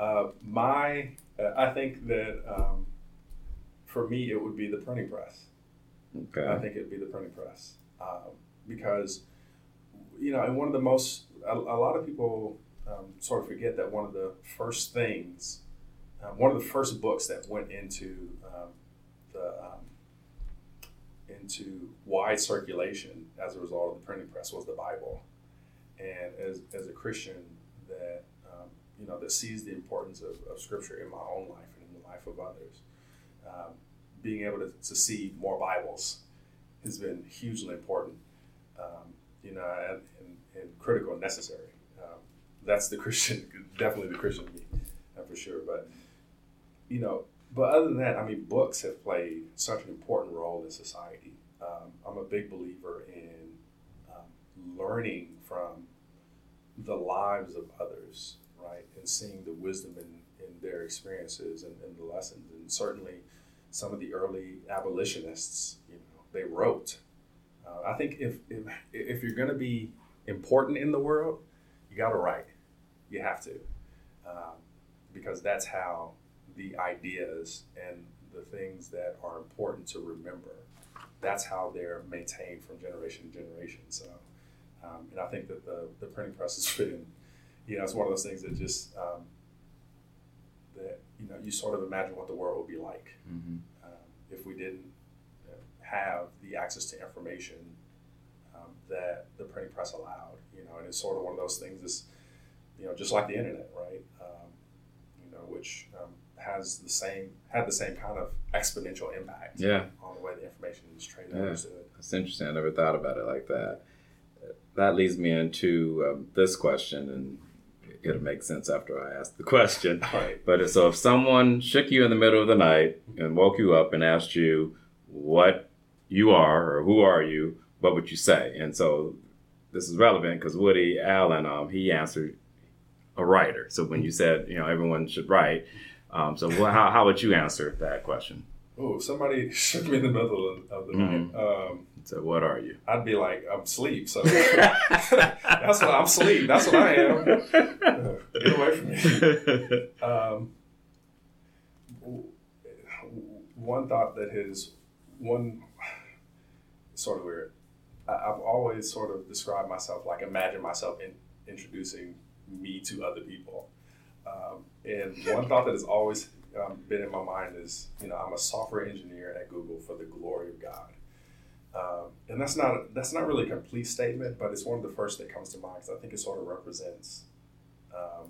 Mm-hmm. Uh, my, uh, I think that um, for me it would be the printing press. Okay. I think it would be the printing press um, because, you know, and one of the most, a, a lot of people um, sort of forget that one of the first things, um, one of the first books that went into um, the um, into wide circulation as a result of the printing press was the Bible and as, as a Christian that um, you know that sees the importance of, of Scripture in my own life and in the life of others, um, being able to, to see more Bibles has been hugely important. Um, you know, critical and necessary. Um, that's the Christian, <laughs> definitely the Christian me, uh, for sure. But you know, but other than that, I mean, books have played such an important role in society. Um, I'm a big believer in um, learning from the lives of others, right, and seeing the wisdom in, in their experiences and, and the lessons. And certainly, some of the early abolitionists, you know, they wrote. Uh, I think if, if if you're going to be important in the world, you got to write. You have to, um, because that's how the ideas and the things that are important to remember. That's how they're maintained from generation to generation. So, um, and I think that the, the printing press has been, you know, it's one of those things that just um, that you know you sort of imagine what the world would be like Mm-hmm. um, if we didn't have the access to information that the printing press allowed. You know, and it's sort of one of those things. Is you know, just like the internet, right? Um, you know, which um, has the same had the same kind of exponential impact Yeah. on the way the information is traded Yeah. and understood. That's interesting. I never thought about it like that. That leads me into um, this question, and it'll make sense after I ask the question. <laughs> Right. But so, if someone shook you in the middle of the night and woke you up and asked you what you are or who are you, what would you say? And so, this is relevant because Woody Allen, um, he answered a writer. So when you said you know everyone should write, um, so how how would you answer that question? Oh, somebody <laughs> shook me in the middle of, the Mhm. night. Um, So what are you? I'd be like, I'm asleep. So <laughs> that's what I'm asleep. That's what I am. Uh, Get away from me. <laughs> Um, one thought that has one sort of weird. I've always sort of described myself like imagine myself in, introducing me to other people. Um, and one thought that has always um, been in my mind is, you know, I'm a software engineer at Google for the glory of God. Um, and that's not that's not really a complete statement, but it's one of the first that comes to mind because I think it sort of represents, um,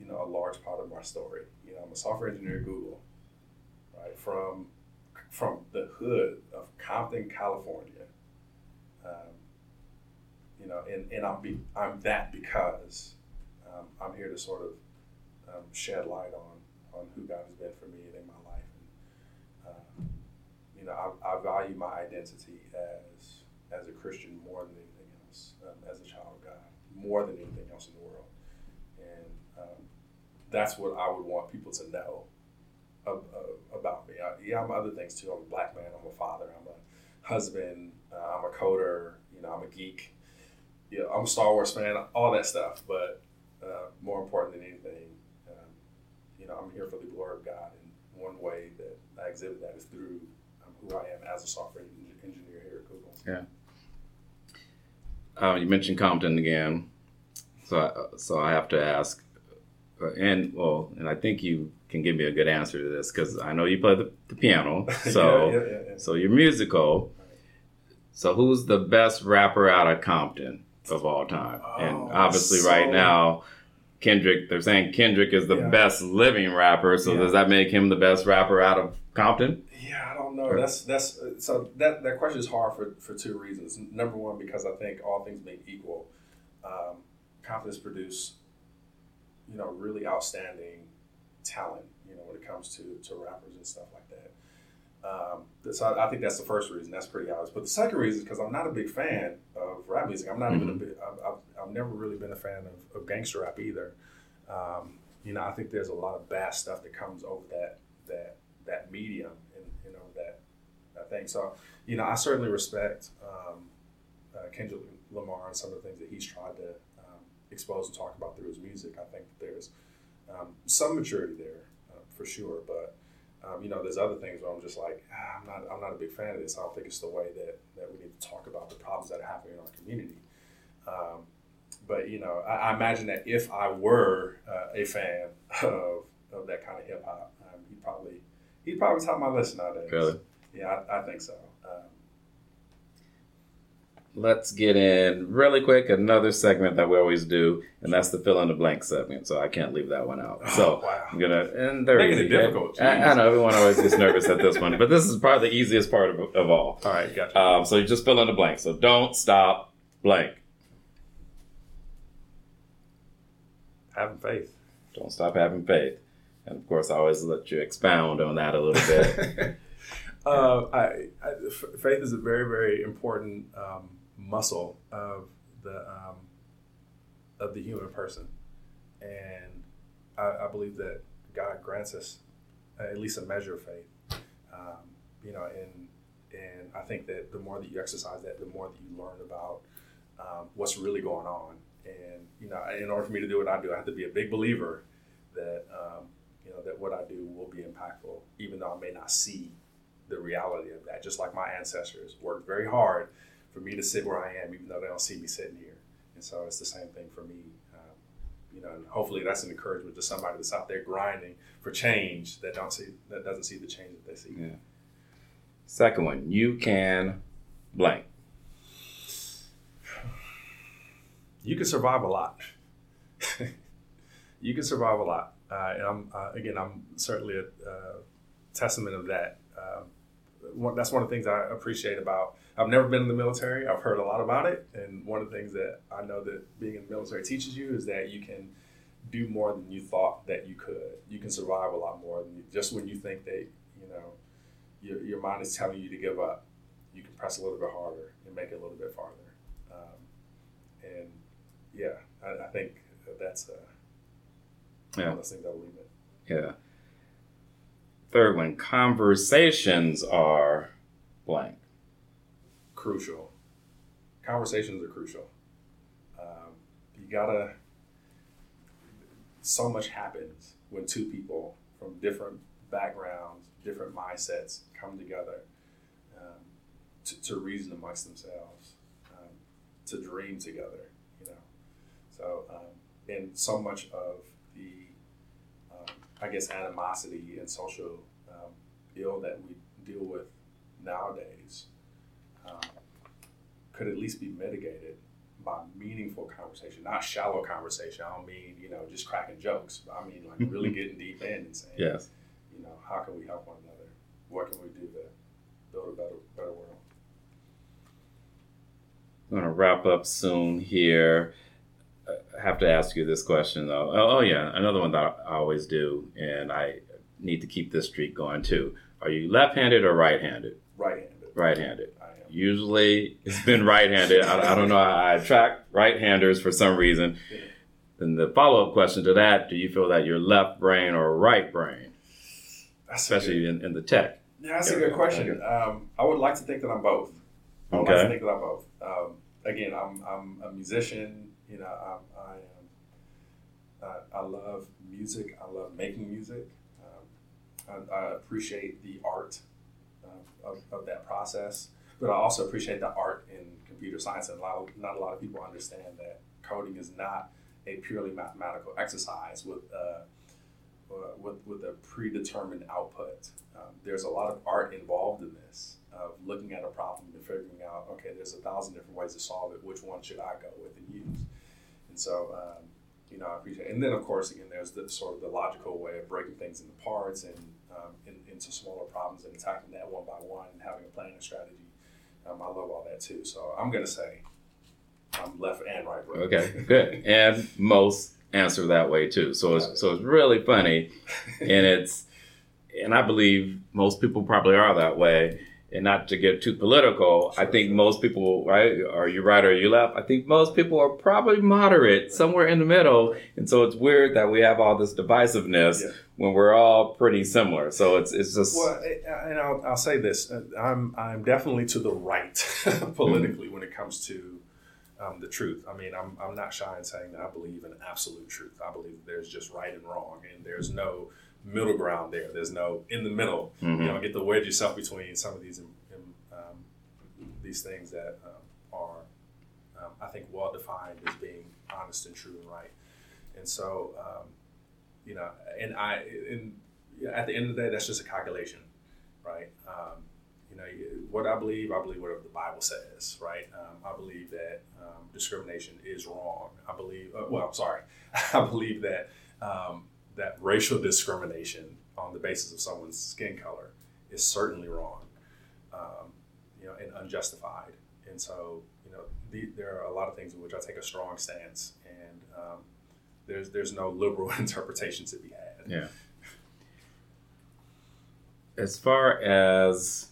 you know, a large part of my story. You know, I'm a software engineer at Google, right from from the hood of Compton, California. Um, you know, and, and I'm be, I'm that because um, I'm here to sort of um, shed light on on who God has been for me and in my life. And, um, you know, I, I value my identity as as a Christian more than anything else, um, as a child of God, more than anything else in the world, and um, that's what I would want people to know uh, about me. I, yeah, I'm other things too. I'm a black man. I'm a father. I'm a husband. Uh, I'm a coder. You know, I'm a geek. Yeah, I'm a Star Wars fan. All that stuff, but uh, more important than anything, um, you know, I'm here for the glory of God, and one way that I exhibit that is through um, who I am as a software engineer here at Google. Uh, you mentioned Compton again, so I, so I have to ask, uh, and well, and I think you can give me a good answer to this because I know you play the, the piano, <laughs> so yeah, yeah, yeah, yeah. so you're musical. So who's the best rapper out of Compton of all time? and Oh, obviously, so- right now, Kendrick. They're saying Kendrick is the Yeah. best living rapper. So Yeah. does that make him the best rapper out of Compton? Yeah, I don't know. Or- That's that's so that that question is hard for for two reasons. Number one, because I think all things being equal, um, Compton's produce, you know, really outstanding talent. You know, when it comes to to rappers and stuff like that. Um, so I, I think that's the first reason. That's pretty obvious. But the second reason is because I'm not a big fan of rap music. I'm not even a big. I've, I've, I've never really been a fan of, of gangster rap either. Um, you know, I think there's a lot of bad stuff that comes over that that that medium and you know that that thing. So you know, I certainly respect um, uh, Kendrick Lamar and some of the things that he's tried to um, expose and talk about through his music. I think that there's um, some maturity there uh, for sure, but um, you know, there's other things where I'm just like, ah, I'm not, I'm not a big fan of this. I don't think it's the way that, that we need to talk about the problems that are happening in our community. Um, but you know, I, I imagine that if I were uh, a fan of, of that kind of hip hop, um, he'd probably he'd probably top my list nowadays. Really? Yeah, I, I think so. Let's get in really quick another segment that we always do, and that's the fill in the blank segment. So I can't leave that one out. So Oh, wow. I'm gonna and they're Making easy. difficult, I, I know everyone always gets nervous at this <laughs> one, but this is probably the easiest part of, of all. All right, gotcha. Um, so you just fill in the blank. So don't stop blank. Having faith. Don't stop having faith. And of course, I always let you expound on that a little bit. <laughs> uh, I, I, faith is a very, very important um, muscle of the um, of the human person, and I, I, believe that God grants us at least a measure of faith. Um, you know, and and I think that the more that you exercise that, the more that you learn about um, what's really going on. And you know, in order for me to do what I do, I have to be a big believer that um, you know that what I do will be impactful, even though I may not see the reality of that. Just like my ancestors worked very hard for me to sit where I am, even though they don't see me sitting here. And so it's the same thing for me. Um, you know, and hopefully that's an encouragement to somebody that's out there grinding for change that don't see that doesn't see the change that they see. Yeah. Second one, you can blank. You can survive a lot. you can survive a lot, uh, and I'm uh, again, I'm certainly a uh, testament of that. Um, one, that's one of the things I appreciate about. I've never been in the military. I've heard a lot about it, and one of the things that I know that being in the military teaches you is that you can do more than you thought that you could. You can survive a lot more than you, just when you think that you know your, your mind is telling you to give up. You can press a little bit harder and make it a little bit farther. Um, and yeah, I, I, think that's uh, yeah. one of those things I believe in. Yeah. Third one, conversations are blank. Crucial. Conversations are crucial. Um, you gotta. So much happens when two people from different backgrounds, different mindsets come together um, to, to, reason amongst themselves, um, to dream together. You know, so um, and so much of the, I guess, animosity and social um, ill that we deal with nowadays um, could at least be mitigated by meaningful conversation, not shallow conversation. I don't mean, you know, just cracking jokes. I mean, like really <laughs> getting deep in and saying, yes. you know, how can we help one another? What can we do to build a better, better world? I'm going to wrap up soon here I have to ask you this question though. Oh, oh, yeah, another one that I always do, and I need to keep this streak going too. Are you left-handed or right-handed? Right-handed. Right-handed. Usually, it's been right-handed. I, I, don't know. I attract right-handers for some reason. Then the follow-up question to that: Do you feel that you're left brain or right brain, that's especially good, in, in the tech? Yeah, that's area. a good question. Um, I would like to think that I'm both. I would okay. like to think that I'm both. Um, again, I'm, I'm a musician you know, I, I am. I, I love music. I love making music. Um, I, I, appreciate the art uh, of, of, that process, but I also appreciate the art in computer science. And a lot of, not a lot of people understand that coding is not a purely mathematical exercise with uh, uh, with, with a predetermined output. Um, there's a lot of art involved in this, of looking at a problem and figuring out, okay, there's a thousand different ways to solve it. Which one should I go with and use? And so, um, you know, I appreciate. It. And then, of course, again, there's the sort of the logical way of breaking things into parts and um, in, into smaller problems and attacking that one by one and having a planning strategy. Um, I love all that too. So I'm gonna say I'm left and right brain. Okay, good. <laughs> and most answer that way too. So it's so it's really funny, and it's and I believe most people probably are that way and not to get too political, sure, I think sure. most people, right? Are you right or are you left? I think most people are probably moderate, somewhere in the middle. And so it's weird that we have all this divisiveness yeah. when we're all pretty similar. So it's it's just. Well, and I'll, I'll say this: uh, I'm I'm definitely to the right <laughs> politically mm-hmm. when it comes to. Um, the truth. I mean, I'm, I'm not shy in saying that I believe in absolute truth. I believe there's just right and wrong, and there's no middle ground there. There's no in the middle. Mm-hmm. You don't get to wedge yourself between some of these um, these things that um, are, um, I think, well defined as being honest and true and right. And so, um, you know, and I, and at the end of the day, that's just a calculation, right? Um, you know, what I believe, I believe whatever the Bible says, right? I believe that discrimination is wrong. I believe, uh, well, I'm sorry, <laughs> I believe that um, that racial discrimination on the basis of someone's skin color is certainly wrong, um, you know, and unjustified. And so, you know, the, there are a lot of things in which I take a strong stance, and um, there's there's no liberal <laughs> interpretation to be had. Yeah. as far as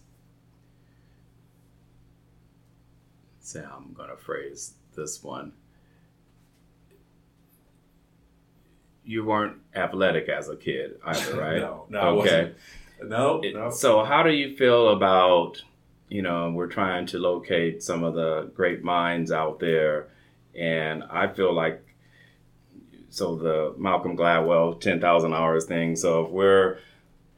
say I'm gonna phrase this one. You weren't athletic as a kid either, <laughs> right? no, no, okay. No, it, no. So how do you feel about you know we're trying to locate some of the great minds out there, and I feel like so the Malcolm Gladwell ten thousand hours thing. So if we're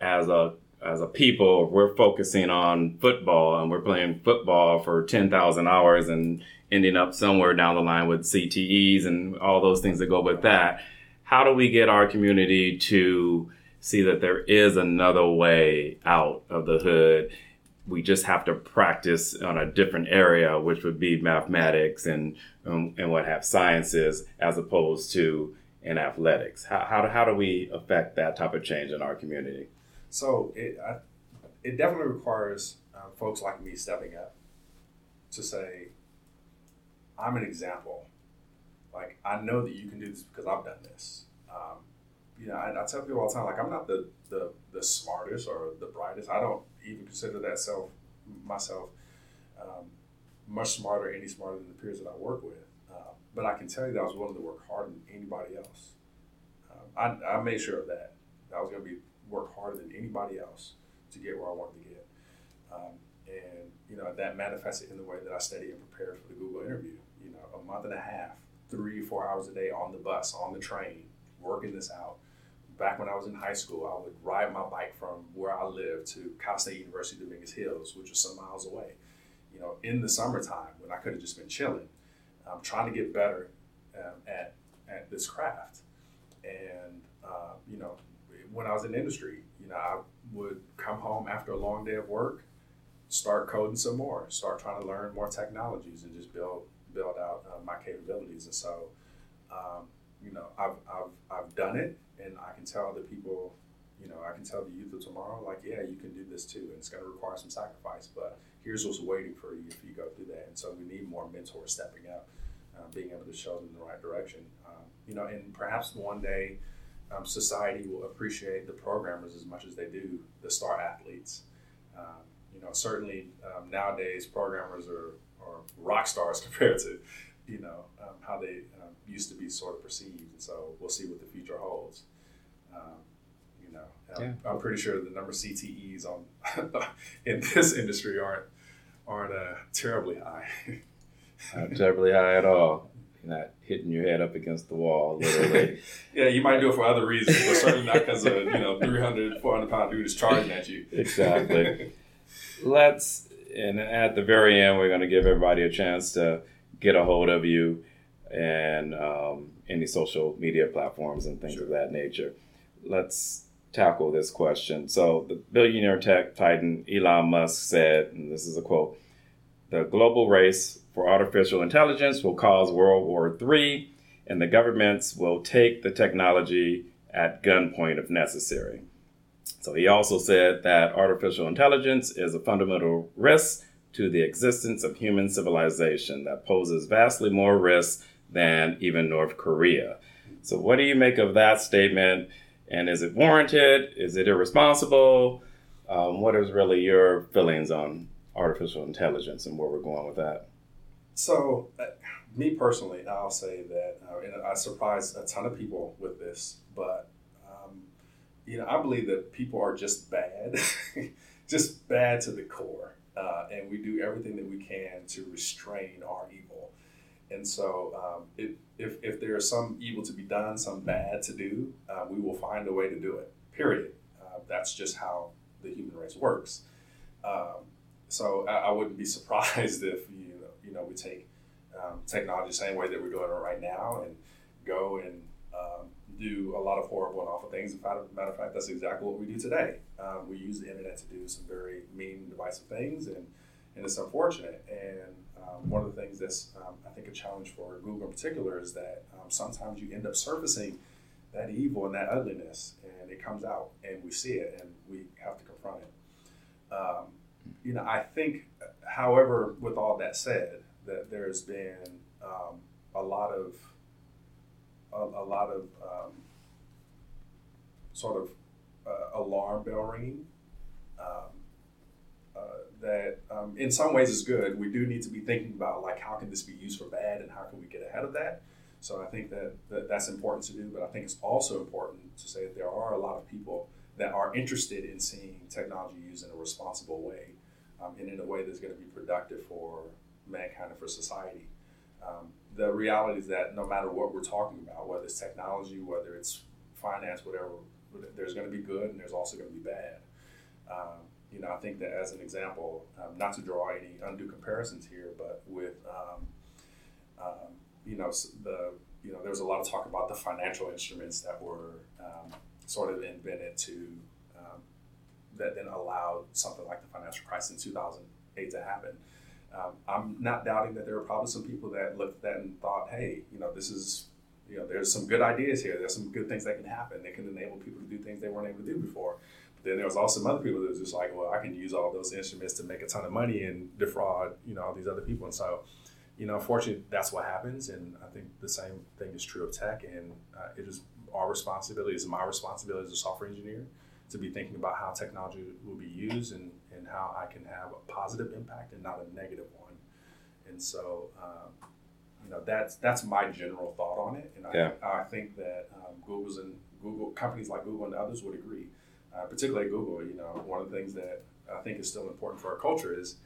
as a as a people, if we're focusing on football and we're playing football for ten thousand hours and ending up somewhere down the line with CTEs and all those things that go with that, how do we get our community to see that there is another way out of the hood? We just have to practice on a different area, which would be mathematics and um, and what have sciences, as opposed to in athletics. How, how, how do we affect that type of change in our community? So it I, it definitely requires um, folks like me stepping up to say, I'm an example. Like I know that you can do this because I've done this. Um, you know, I, I, tell people all the time, like I'm not the, the the smartest or the brightest. I don't even consider that self myself um, much smarter, any smarter than the peers that I work with. Uh, but I can tell you that I was willing to work harder than anybody else. Um, I, I made sure of that. I was going to be work harder than anybody else to get where I wanted to get. Um, and you know that manifested in the way that I studied and prepared for the Google interview. You know, a month and a half, three, four hours a day on the bus, on the train, working this out. Back when I was in high school, I would ride my bike from where I lived to Cal State University Dominguez Hills, which was some miles away. You know, in the summertime when I could have just been chilling, I'm trying to get better um, at at this craft. And uh, you know, when I was in industry, you know, I would come home after a long day of work, start coding some more, start trying to learn more technologies, and just build build out uh, my capabilities. And so, um, you know, I've, I've I've done it, and I can tell the people, you know, I can tell the youth of tomorrow, like, yeah, you can do this too, and it's going to require some sacrifice, but here's what's waiting for you if you go through that. And so, we need more mentors stepping up, uh, being able to show them the right direction. Um, you know, and perhaps one day um, society will appreciate the programmers as much as they do the star athletes. Um, you know, certainly um, nowadays programmers are, are rock stars <laughs> compared to, you know, um, how they um, used to be sort of perceived. And so we'll see what the future holds. Um, you know, yeah. I'm, pretty sure the number of CTEs on <laughs> in this industry aren't aren't uh, terribly high. <laughs> Not terribly high at all not hitting your head up against the wall, literally. yeah, you might do it for other reasons, but certainly not because a you know 300, 400 pound dude is charging at you. exactly. Let's, and at the very end, we're going to give everybody a chance to get a hold of you and um, any social media platforms and things sure. of that nature. Let's tackle this question. So, the billionaire tech titan Elon Musk said, and this is a quote the global race for artificial intelligence will cause World War III, and the governments will take the technology at gunpoint if necessary. So he also said that artificial intelligence is a fundamental risk to the existence of human civilization that poses vastly more risks than even North Korea. So, what do you make of that statement? And is it warranted? Is it irresponsible? Um, what is really your feelings on artificial intelligence and where we're going with that? So, uh, me personally, I'll say that, uh, I surprised a ton of people with this, but you know, I believe that people are just bad, <laughs> just bad to the core, uh, and we do everything that we can to restrain our evil. And so, um, it, if if there is some evil to be done, some bad to do, uh, we will find a way to do it. Period. Uh, that's just how the human race works. Um, so I, I, wouldn't be <laughs> surprised if you know, you know we take um, technology the same way that we're doing it right now and go and um, do a lot of horrible and awful things. Matter of fact, that's exactly what we do today. Um, we use the internet to do some very mean, divisive things, and and it's unfortunate. And um, one of the things that's um, I think a challenge for Google in particular is that um, sometimes you end up surfacing that evil and that ugliness, and it comes out, and we see it, and we have to confront it you know, I think, however, with all that said, that there's been um, a lot of a, a lot of um, sort of uh, alarm bell ringing um, in some ways is good. We do need to be thinking about like how can this be used for bad and how can we get ahead of that. So I think that, that that's important to do, but I think it's also important to say that there are a lot of people that are interested in seeing technology used in a responsible way um, and in a way that's going to be productive for mankind and for society. Um, the reality is that no matter what we're talking about, whether it's technology, whether it's finance, whatever, there's going to be good and there's also going to be bad. Um, you know, I think that as an example, um, not to draw any undue comparisons here, but with, um, um, you know, the, you know, there's a lot of talk about the financial instruments that were um, sort of invented to, that then allowed something like the financial crisis in 2008 to happen. Um, I'm not doubting that there are probably some people that looked at that and thought, hey, you know, this is, you know, there's some good ideas here. There's some good things that can happen. They can enable people to do things they weren't able to do before. But then there was also some other people that was just like, well, I can use all those instruments to make a ton of money and defraud, you know, all these other people. And so, you know, unfortunately, that's what happens. And I think the same thing is true of tech. And uh, it is our responsibility, it's my responsibility as a software engineer to be thinking about how technology will be used and and how I can have a positive impact and not a negative one. And so, um, you know, that's that's my general thought on it. And I, yeah. I think that um, Google's and Google companies like Google and others would agree. Uh, particularly Google, you know, one of the things that I think is still important for our culture is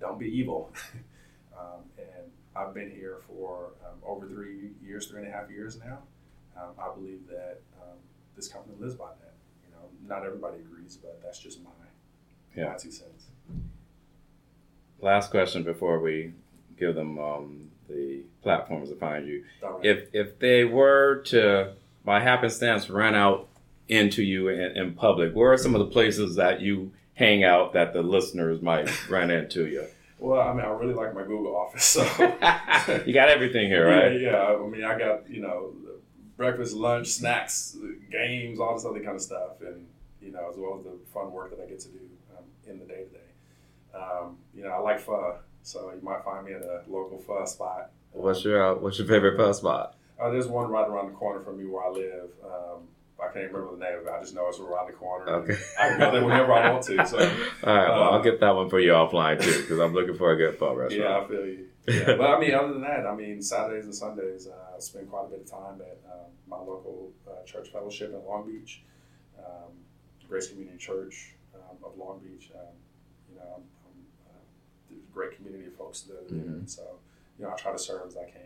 don't be evil. <laughs> um, and I've been here for um, over three years, three and a half years now. Um, I believe that um, this company lives by that. You know, not everybody agrees, but that's just my yeah. my two cents. Last question before we give them um, the platforms to find you. Right. If if they were to, by happenstance, run out into you in, in, public, where are some of the places that you hang out that the listeners might <laughs> run into you? Well, I mean, I really like my Google office. So <laughs> you got everything here, right? Yeah, yeah. I mean, I got you know breakfast, lunch, snacks, games, all this other kind of stuff, and you know, as well as the fun work that I get to do in the day to day. You know, I like pho, so you might find me at a local pho spot. What's your uh, What's your favorite pho spot? Uh, there's one right around the corner from me where I live. Um, I can't remember the name of it. I just know it's around the corner. Okay. I can go there whenever I want to. So, <laughs> all right. Well, I'll uh, get that one for you offline too, because I'm looking for a good pho restaurant. Yeah, I feel you. Yeah. but I mean, other than that, I mean, Saturdays and Sundays, uh, I spend quite a bit of time at um, my local uh, church fellowship in Long Beach, um, Grace Community Church um, of Long Beach. Um, know, I'm, I'm uh, a great community of folks that are there. Mm-hmm. So, you know, I try to serve as I can.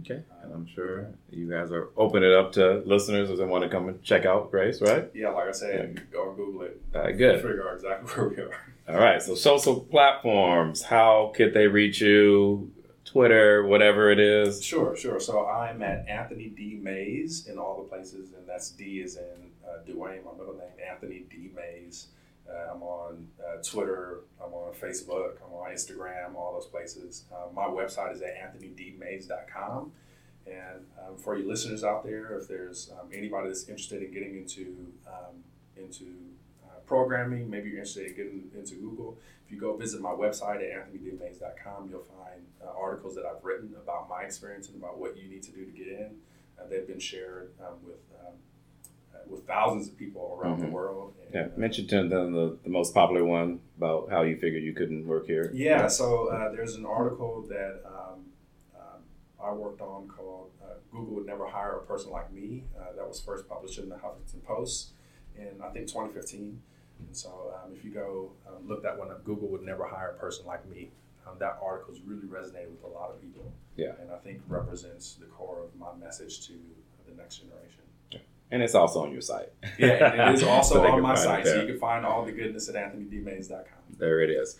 Okay, um, and I'm sure you guys are opening it up to listeners as they want to come and check out Grace, right? Yeah, like I said, yeah. go and Google it. Uh, good. Figure out exactly <laughs> where we are. All right, so social platforms. How could they reach you? Twitter, whatever it is. Sure, sure. So I'm at Anthony D Mays in all the places, and that's D is in uh, Dwayne, my middle name, Anthony D Mays uh, I'm on uh, Twitter. I'm on Facebook. I'm on Instagram. All those places. Uh, my website is at anthonydmays.com. And um, for you listeners out there, if there's um, anybody that's interested in getting into um, into uh, programming, maybe you're interested in getting into Google. If you go visit my website at anthonydmays.com, you'll find uh, articles that I've written about my experience and about what you need to do to get in. Uh, they've been shared um, with um, with thousands of people around mm-hmm. the world. And, yeah, mentioned the, the, the most popular one about how you figured you couldn't work here. Yeah, so uh, there's an article that um, um, I worked on called uh, "Google Would Never Hire a Person Like Me." Uh, that was first published in the Huffington Post in I think 2015. And so um, if you go um, look that one up, Google would never hire a person like me. Um, that article has really resonated with a lot of people. Yeah, and I think represents the core of my message to the next generation. And it's also on your site. Yeah, it is <laughs> also so on my site. So you can find all the goodness at anthonydmays.com. There it is.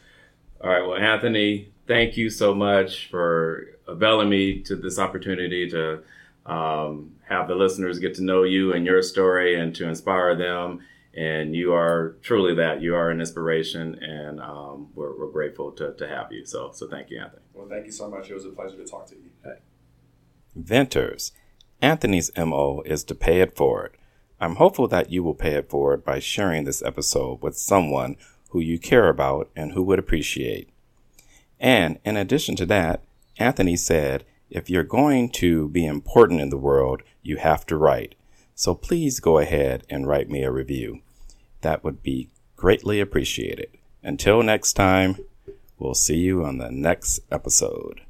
All right. Well, Anthony, thank you so much for availing me to this opportunity to um, have the listeners get to know you and your story and to inspire them. And you are truly that. You are an inspiration, and um, we're, we're, grateful to, to have you. So, so thank you, Anthony. Well, thank you so much. It was a pleasure to talk to you. Okay. Venters Anthony's MO is to pay it forward. I'm hopeful that you will pay it forward by sharing this episode with someone who you care about and who would appreciate. And in addition to that, Anthony said, if you're going to be important in the world, you have to write. So please go ahead and write me a review. That would be greatly appreciated. Until next time, We'll see you on the next episode.